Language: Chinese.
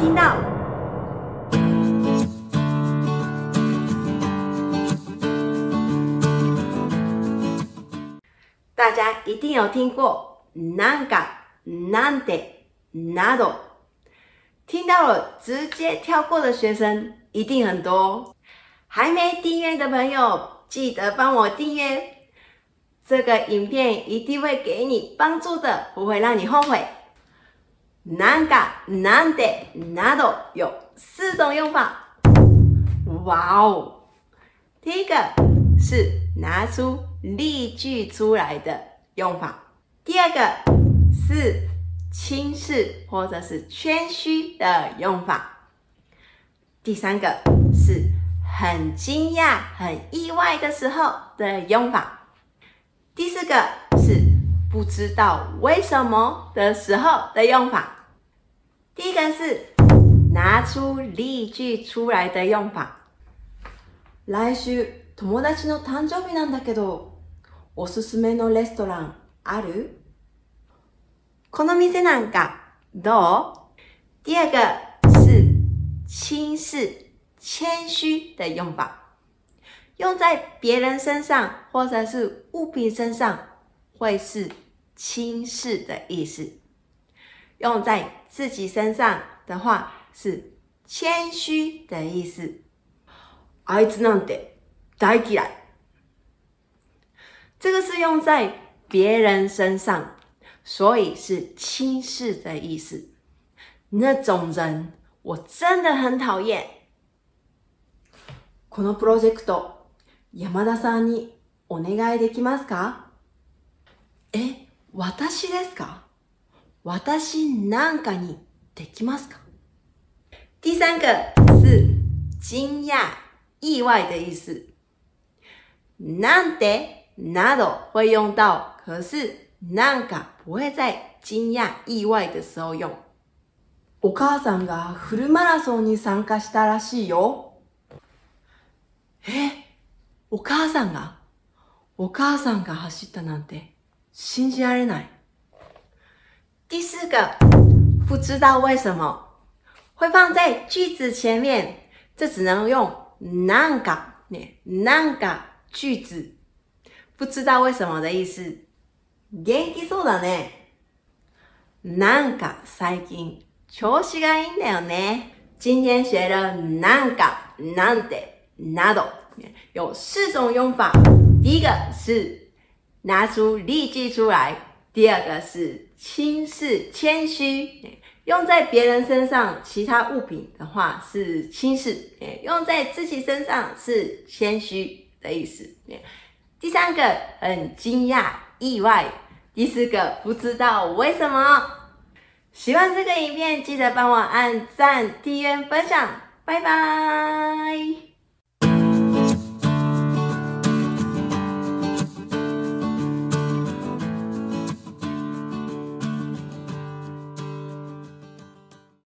听到了，大家一定有听过“ “nande”、“nado”，听到了直接跳过的学生一定很多。还没订阅的朋友，记得帮我订阅。这个影片一定会给你帮助的，不会让你后悔。“なんか、なんで、など”有四种用法。哇哦，第一个是拿出例句出来的用法，第二个是轻视或者是谦虚的用法，第三个是很惊讶、很意外的时候的用法，第四个是不知道为什么的时候的用法。第一个是拿出例句出来的用法。来週友達の誕生日なんだけど、おすすめのレストランある？この店なんかどう？第二个是轻视、谦虚的用法，用在别人身上或者是物品身上，会是轻视的意思。用在自己身上的话是谦虚的意思。あいつなんて大気だ。这个是用在别人身上，所以是轻视的意思。那种人我真的很讨厌。このプロジェクト、山田さんにお願いできますか？え、私ですか？私なんかにできますか第三个是惊讶、意外的意思。なんてなど会用到，可是なんか不会在惊讶、意外的时候用。お母さんがフルマラソンに参加したらしいよ。えお母さんがお母さんが走ったなんて信じられない。第四个，不知道为什么会放在句子前面，这只能用なんか。咩，な句子不知道为什么的意思。元気そうだね。なんか最近調子がいいんだよね。今天学了なんか、なんて、など，有四种用法。第一个是拿出例句出来，第二个是。轻视、谦虚，用在别人身上，其他物品的话是轻视；，用在自己身上是谦虚的意思。第三个，很惊讶、意外；，第四个，不知道为什么。喜欢这个影片，记得帮我按赞、订阅、分享。拜拜。